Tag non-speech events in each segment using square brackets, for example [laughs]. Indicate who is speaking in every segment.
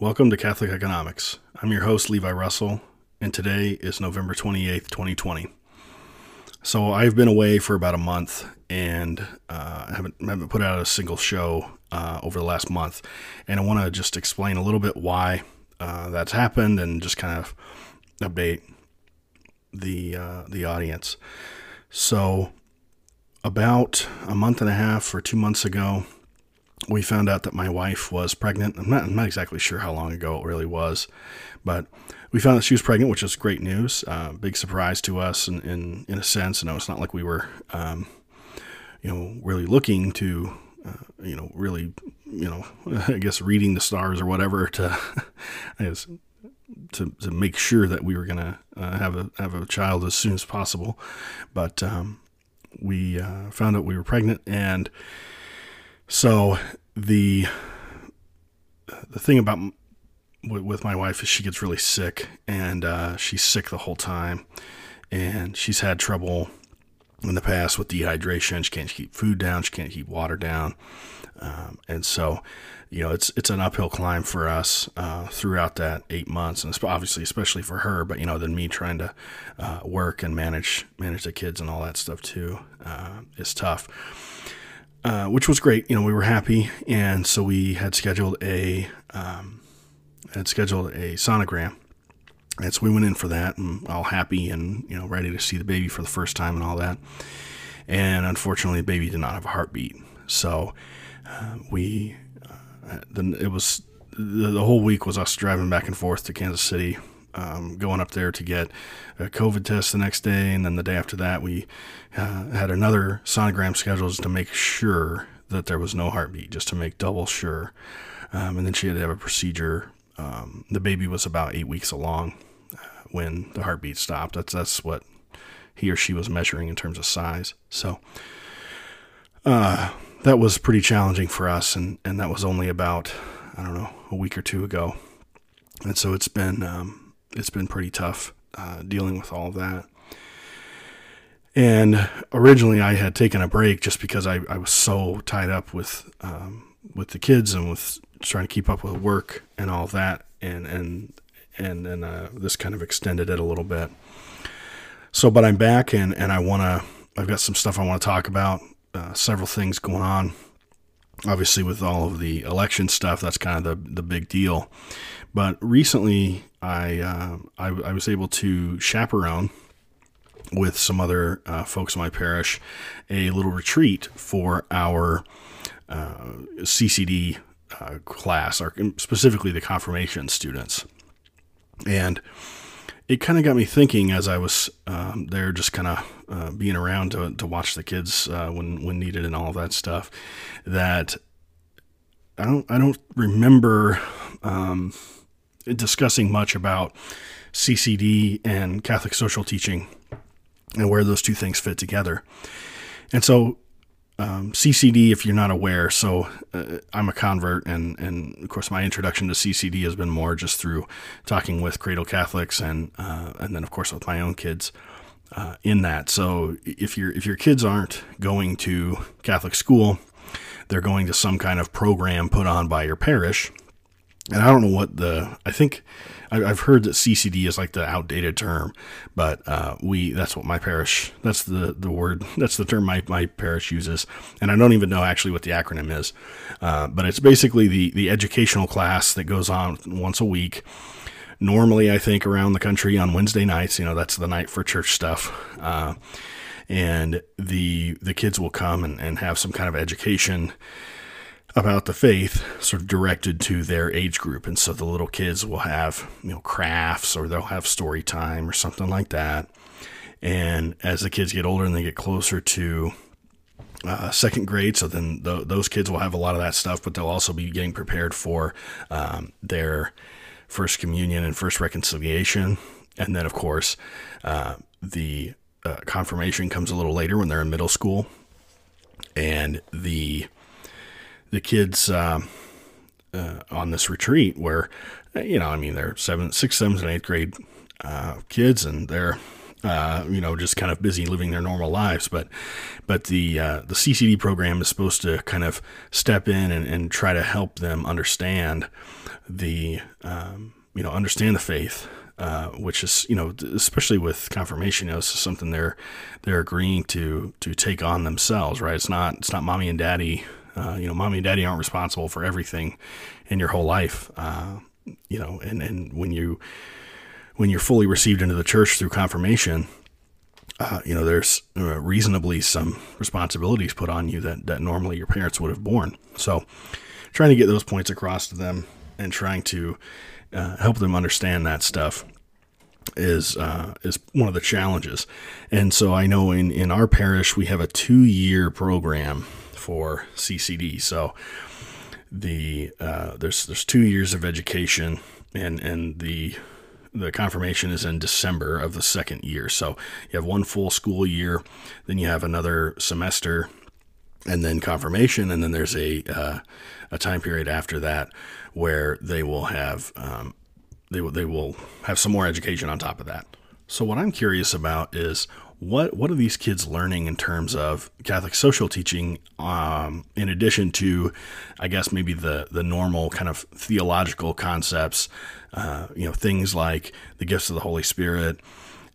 Speaker 1: Welcome to Catholic Economics. I'm your host, Levi Russell, and today is November 28th, 2020. So I've been away for about a month and uh, haven't, haven't put out a single show uh, over the last month. And I want to just explain a little bit why uh, that's happened and just kind of update the, uh, the audience. So, about a month and a half or two months ago, we found out that my wife was pregnant. I'm not, I'm not exactly sure how long ago it really was, but we found that she was pregnant, which is great news. Uh, big surprise to us, in, in, in a sense. You know, it's not like we were, um, you know, really looking to, uh, you know, really, you know, [laughs] I guess reading the stars or whatever to, [laughs] guess, to to make sure that we were gonna uh, have a have a child as soon as possible. But um, we uh, found out we were pregnant and so the the thing about with my wife is she gets really sick and uh, she's sick the whole time and she's had trouble in the past with dehydration she can't keep food down she can't keep water down um, and so you know it's it's an uphill climb for us uh, throughout that eight months and obviously especially for her but you know then me trying to uh, work and manage manage the kids and all that stuff too uh, is tough uh, which was great. You know, we were happy, and so we had scheduled a um, had scheduled a sonogram, and so we went in for that, and all happy and you know ready to see the baby for the first time and all that. And unfortunately, the baby did not have a heartbeat, so uh, we uh, then it was the, the whole week was us driving back and forth to Kansas City um, going up there to get a COVID test the next day, and then the day after that, we uh, had another sonogram scheduled just to make sure that there was no heartbeat, just to make double sure. Um, and then she had to have a procedure. Um, the baby was about eight weeks along uh, when the heartbeat stopped. That's that's what he or she was measuring in terms of size. So uh, that was pretty challenging for us, and and that was only about I don't know a week or two ago. And so it's been um, it's been pretty tough uh, dealing with all of that. And originally, I had taken a break just because I, I was so tied up with um, with the kids and with trying to keep up with work and all that, and and and and uh, this kind of extended it a little bit. So, but I'm back and and I want to. I've got some stuff I want to talk about. Uh, several things going on. Obviously, with all of the election stuff, that's kind of the the big deal. But recently, I, uh, I, I was able to chaperone with some other uh, folks in my parish a little retreat for our uh, CCD uh, class, specifically the confirmation students. And it kind of got me thinking as I was um, there, just kind of uh, being around to, to watch the kids uh, when when needed and all that stuff. That I don't I don't remember. Um, discussing much about CCD and Catholic social teaching and where those two things fit together. And so, um, CCD, if you're not aware, so uh, I'm a convert, and, and of course, my introduction to CCD has been more just through talking with Cradle Catholics and uh, and then, of course, with my own kids. Uh, in that, so if your if your kids aren't going to Catholic school, they're going to some kind of program put on by your parish and I don't know what the I think I've heard that CCD is like the outdated term, but uh, we that's what my parish that's the the word [laughs] that's the term my, my parish uses, and I don't even know actually what the acronym is, uh, but it's basically the the educational class that goes on once a week. Normally, I think around the country on Wednesday nights, you know, that's the night for church stuff. Uh, and the the kids will come and, and have some kind of education about the faith sort of directed to their age group. And so the little kids will have you know crafts or they'll have story time or something like that. And as the kids get older and they get closer to uh, second grade so then th- those kids will have a lot of that stuff but they'll also be getting prepared for um, their first communion and first reconciliation. And then of course uh, the uh, confirmation comes a little later when they're in middle school, and the the kids uh, uh, on this retreat where uh, you know I mean they're seven, six, seventh, and eighth grade uh, kids, and they're uh, you know, just kind of busy living their normal lives. But but the uh, the CCD program is supposed to kind of step in and, and try to help them understand the um, you know understand the faith. Uh, which is, you know, especially with confirmation, you know, this is something they're they're agreeing to to take on themselves, right? It's not it's not mommy and daddy. Uh, you know, mommy and daddy aren't responsible for everything in your whole life. Uh, you know, and and when you when you're fully received into the church through confirmation, uh, you know, there's uh, reasonably some responsibilities put on you that, that normally your parents would have borne. So, trying to get those points across to them and trying to uh, help them understand that stuff is uh, is one of the challenges. And so, I know in in our parish we have a two year program for CCD. So, the uh, there's there's two years of education, and and the the confirmation is in December of the second year. So you have one full school year, then you have another semester, and then confirmation, and then there's a uh, a time period after that where they will have um, they will they will have some more education on top of that. So what I'm curious about is what what are these kids learning in terms of Catholic social teaching, um, in addition to, I guess maybe the the normal kind of theological concepts, uh, you know, things like the gifts of the Holy Spirit,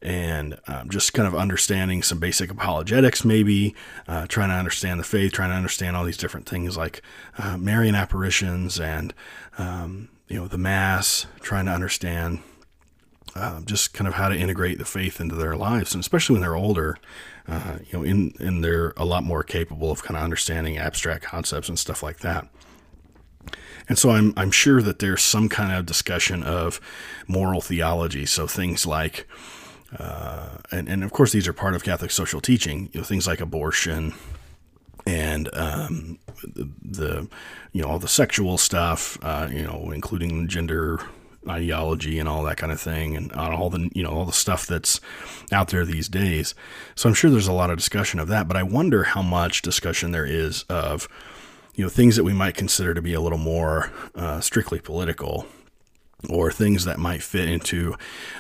Speaker 1: and um, just kind of understanding some basic apologetics, maybe uh, trying to understand the faith, trying to understand all these different things like uh, Marian apparitions and um, you know the Mass, trying to understand uh, just kind of how to integrate the faith into their lives, and especially when they're older, uh, you know, in and they're a lot more capable of kind of understanding abstract concepts and stuff like that. And so I'm I'm sure that there's some kind of discussion of moral theology, so things like. Uh, and, and of course, these are part of Catholic social teaching. You know, things like abortion, and um, the, the, you know all the sexual stuff, uh, you know, including gender ideology and all that kind of thing and all the you know all the stuff that's out there these days. So i'm sure there's a lot of discussion of that but i wonder how much discussion there is of you know things that we might consider to be a little more uh, strictly political or things that might fit into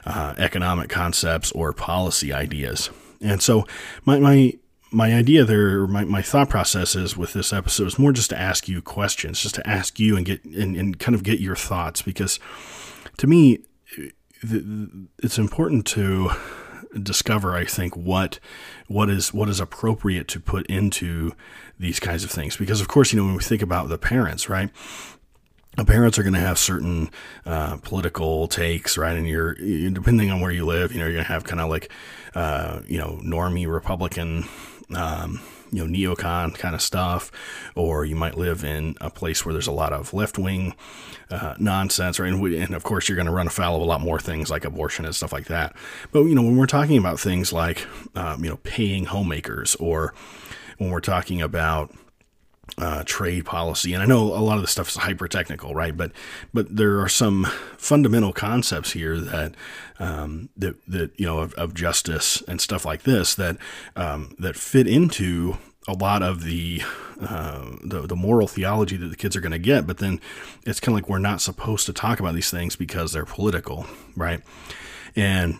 Speaker 1: uh, economic concepts or policy ideas. And so my, my my idea there, my, my thought process is with this episode is more just to ask you questions, just to ask you and get and, and kind of get your thoughts because to me, it's important to discover i think what what is what is appropriate to put into these kinds of things because of course you know when we think about the parents right the parents are going to have certain uh, political takes, right? And you're depending on where you live, you know, you're going to have kind of like, uh, you know, normie Republican um, you know neocon kind of stuff, or you might live in a place where there's a lot of left wing uh, nonsense, right? And, we, and, of course, you're going to run afoul of a lot more things like abortion and stuff like that. But you know, when we're talking about things like um, you know paying homemakers, or when we're talking about uh, trade policy, and I know a lot of the stuff is hyper technical, right? But but there are some fundamental concepts here that um, that that you know of, of, justice and stuff like this that um, that fit into a lot of the, uh, the the moral theology that the kids are going to get. But then it's kind of like we're not supposed to talk about these things because they're political, right? And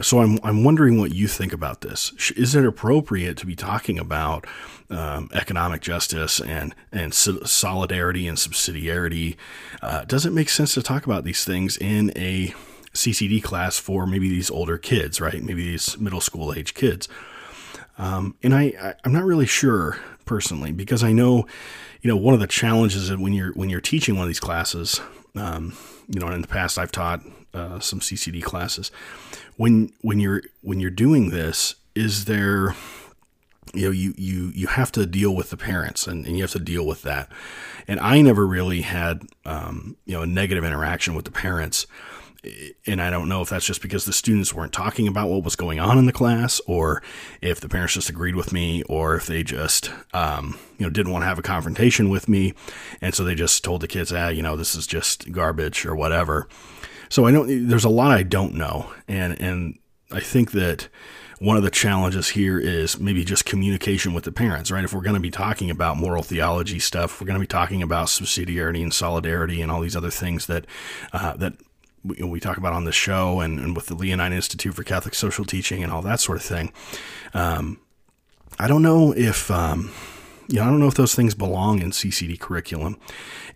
Speaker 1: so I'm I'm wondering what you think about this. Is it appropriate to be talking about um, economic justice and and solidarity and subsidiarity? Uh, does it make sense to talk about these things in a CCD class for maybe these older kids, right? Maybe these middle school age kids. Um, and I, I I'm not really sure personally because I know, you know, one of the challenges when you're when you're teaching one of these classes, um, you know, in the past I've taught uh, some CCD classes. When when you're when you're doing this, is there you know you you you have to deal with the parents and, and you have to deal with that and i never really had um, you know a negative interaction with the parents and I don't know if that's just because the students weren't talking about what was going on in the class, or if the parents just agreed with me, or if they just, um, you know, didn't want to have a confrontation with me, and so they just told the kids, ah, you know, this is just garbage or whatever. So I don't. There's a lot I don't know, and and I think that one of the challenges here is maybe just communication with the parents, right? If we're going to be talking about moral theology stuff, we're going to be talking about subsidiarity and solidarity and all these other things that uh, that we, we, talk about on the show and, and, with the Leonine Institute for Catholic Social Teaching and all that sort of thing. Um, I don't know if. Um, you know, I don't know if those things belong in CCD curriculum.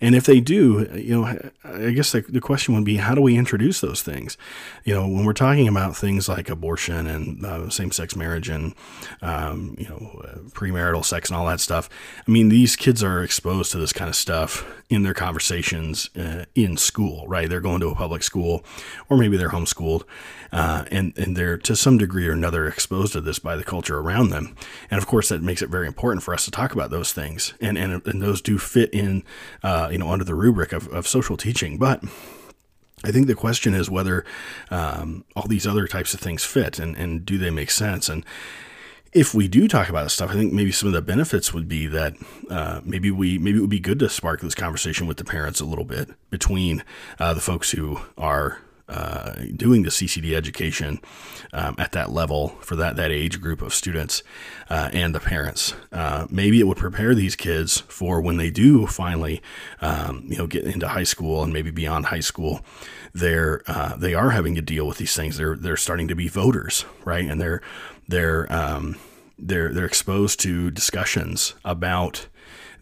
Speaker 1: And if they do, you know, I guess the, the question would be how do we introduce those things? You know, when we're talking about things like abortion and uh, same sex marriage and, um, you know, uh, premarital sex and all that stuff, I mean, these kids are exposed to this kind of stuff in their conversations uh, in school, right? They're going to a public school or maybe they're homeschooled uh, and, and they're to some degree or another exposed to this by the culture around them. And of course, that makes it very important for us to talk about those things. And, and, and those do fit in, uh, you know, under the rubric of, of social teaching. But I think the question is whether um, all these other types of things fit and, and do they make sense? And if we do talk about this stuff, I think maybe some of the benefits would be that uh, maybe we maybe it would be good to spark this conversation with the parents a little bit between uh, the folks who are uh, doing the CCD education um, at that level for that that age group of students uh, and the parents. Uh, maybe it would prepare these kids for when they do finally, um, you know, get into high school and maybe beyond high school. They're uh, they are having to deal with these things. They're they're starting to be voters, right? And they're they're um, they're they're exposed to discussions about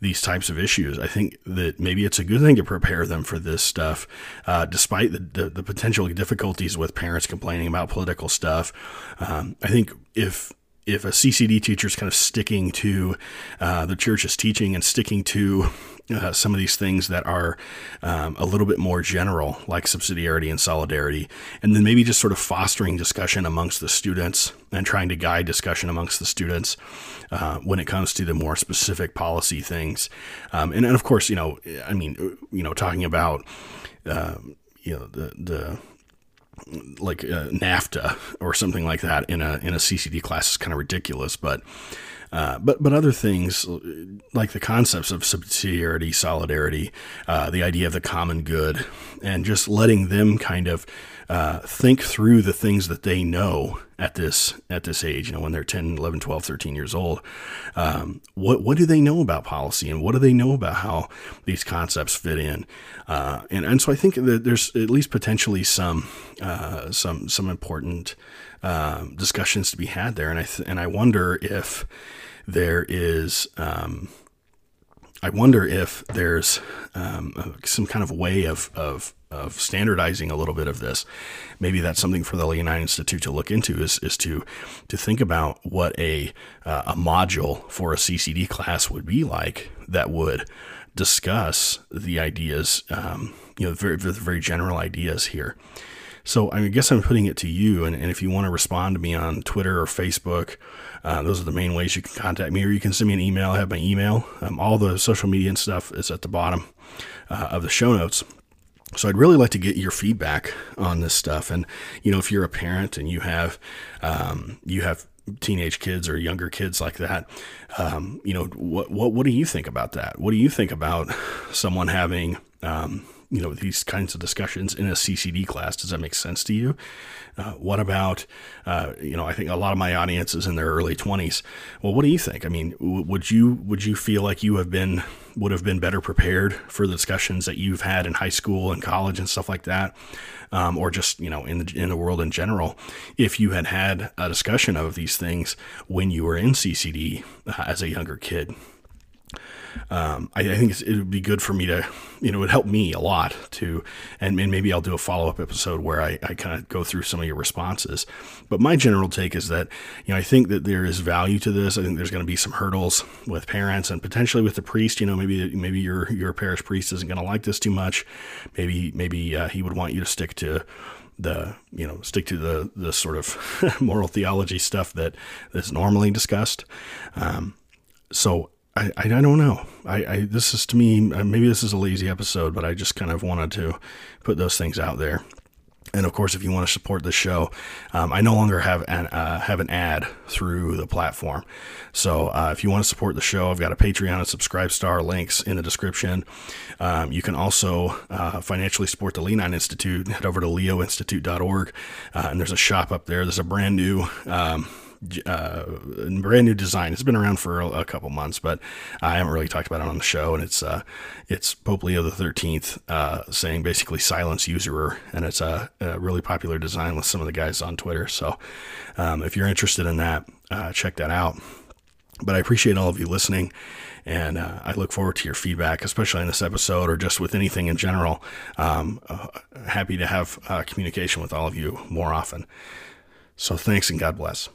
Speaker 1: these types of issues. I think that maybe it's a good thing to prepare them for this stuff, uh, despite the, the, the, potential difficulties with parents complaining about political stuff. Um, I think if if a CCD teacher is kind of sticking to uh, the church's teaching and sticking to uh, some of these things that are um, a little bit more general, like subsidiarity and solidarity, and then maybe just sort of fostering discussion amongst the students and trying to guide discussion amongst the students uh, when it comes to the more specific policy things. Um, and, and of course, you know, I mean, you know, talking about, uh, you know, the, the, like uh, NAFTA or something like that in a in a CCD class is kind of ridiculous, but uh, but but other things like the concepts of subsidiarity, solidarity, uh, the idea of the common good, and just letting them kind of uh, think through the things that they know at this at this age, you know, when they're 10, 11, 12, 13 years old. Um, what what do they know about policy, and what do they know about how these concepts fit in? Uh, and and so I think that there's at least potentially some uh, some some important um, discussions to be had there, and I th- and I wonder if there is. Um, I wonder if there's um, some kind of way of, of, of standardizing a little bit of this. Maybe that's something for the Leonine Institute to look into is, is to to think about what a uh, a module for a CCD class would be like that would discuss the ideas, um, you know, very very general ideas here. So I guess I'm putting it to you, and, and if you want to respond to me on Twitter or Facebook, uh, those are the main ways you can contact me, or you can send me an email. I have my email. Um, all the social media and stuff is at the bottom uh, of the show notes. So I'd really like to get your feedback on this stuff, and you know, if you're a parent and you have um, you have teenage kids or younger kids like that. Um, you know, what, what, what do you think about that? What do you think about someone having, um, you know these kinds of discussions in a CCD class. Does that make sense to you? Uh, what about uh, you know? I think a lot of my audience is in their early twenties. Well, what do you think? I mean, w- would you would you feel like you have been would have been better prepared for the discussions that you've had in high school and college and stuff like that, um, or just you know in the in the world in general, if you had had a discussion of these things when you were in CCD uh, as a younger kid? Um, I, I, think it would be good for me to, you know, it would help me a lot to, and, and maybe I'll do a follow up episode where I, I kind of go through some of your responses. But my general take is that, you know, I think that there is value to this. I think there's going to be some hurdles with parents and potentially with the priest. You know, maybe maybe your your parish priest isn't going to like this too much. Maybe maybe uh, he would want you to stick to the you know stick to the the sort of [laughs] moral theology stuff that is normally discussed. Um, so I, I, don't know. I, I, this is to me uh, maybe this is a lazy episode, but I just kind of wanted to put those things out there. And of course, if you want to support the show, um, I no longer have an uh, have an ad through the platform. So uh, if you want to support the show, I've got a Patreon and Subscribe Star links in the description. Um, you can also uh, financially support the Leonine Institute. Head over to leoinstitute.org, uh, and there's a shop up there. There's a brand new. Um, uh, brand new design. It's been around for a, couple months, but I haven't really talked about it on the show. And it's uh, it's Pope Leo the Thirteenth uh, saying basically silence usurer, and it's a, a, really popular design with some of the guys on Twitter. So um, if you're interested in that, uh, check that out. But I appreciate all of you listening, and uh, I look forward to your feedback, especially in this episode or just with anything in general. Um, uh, happy to have uh, communication with all of you more often. So thanks and God bless.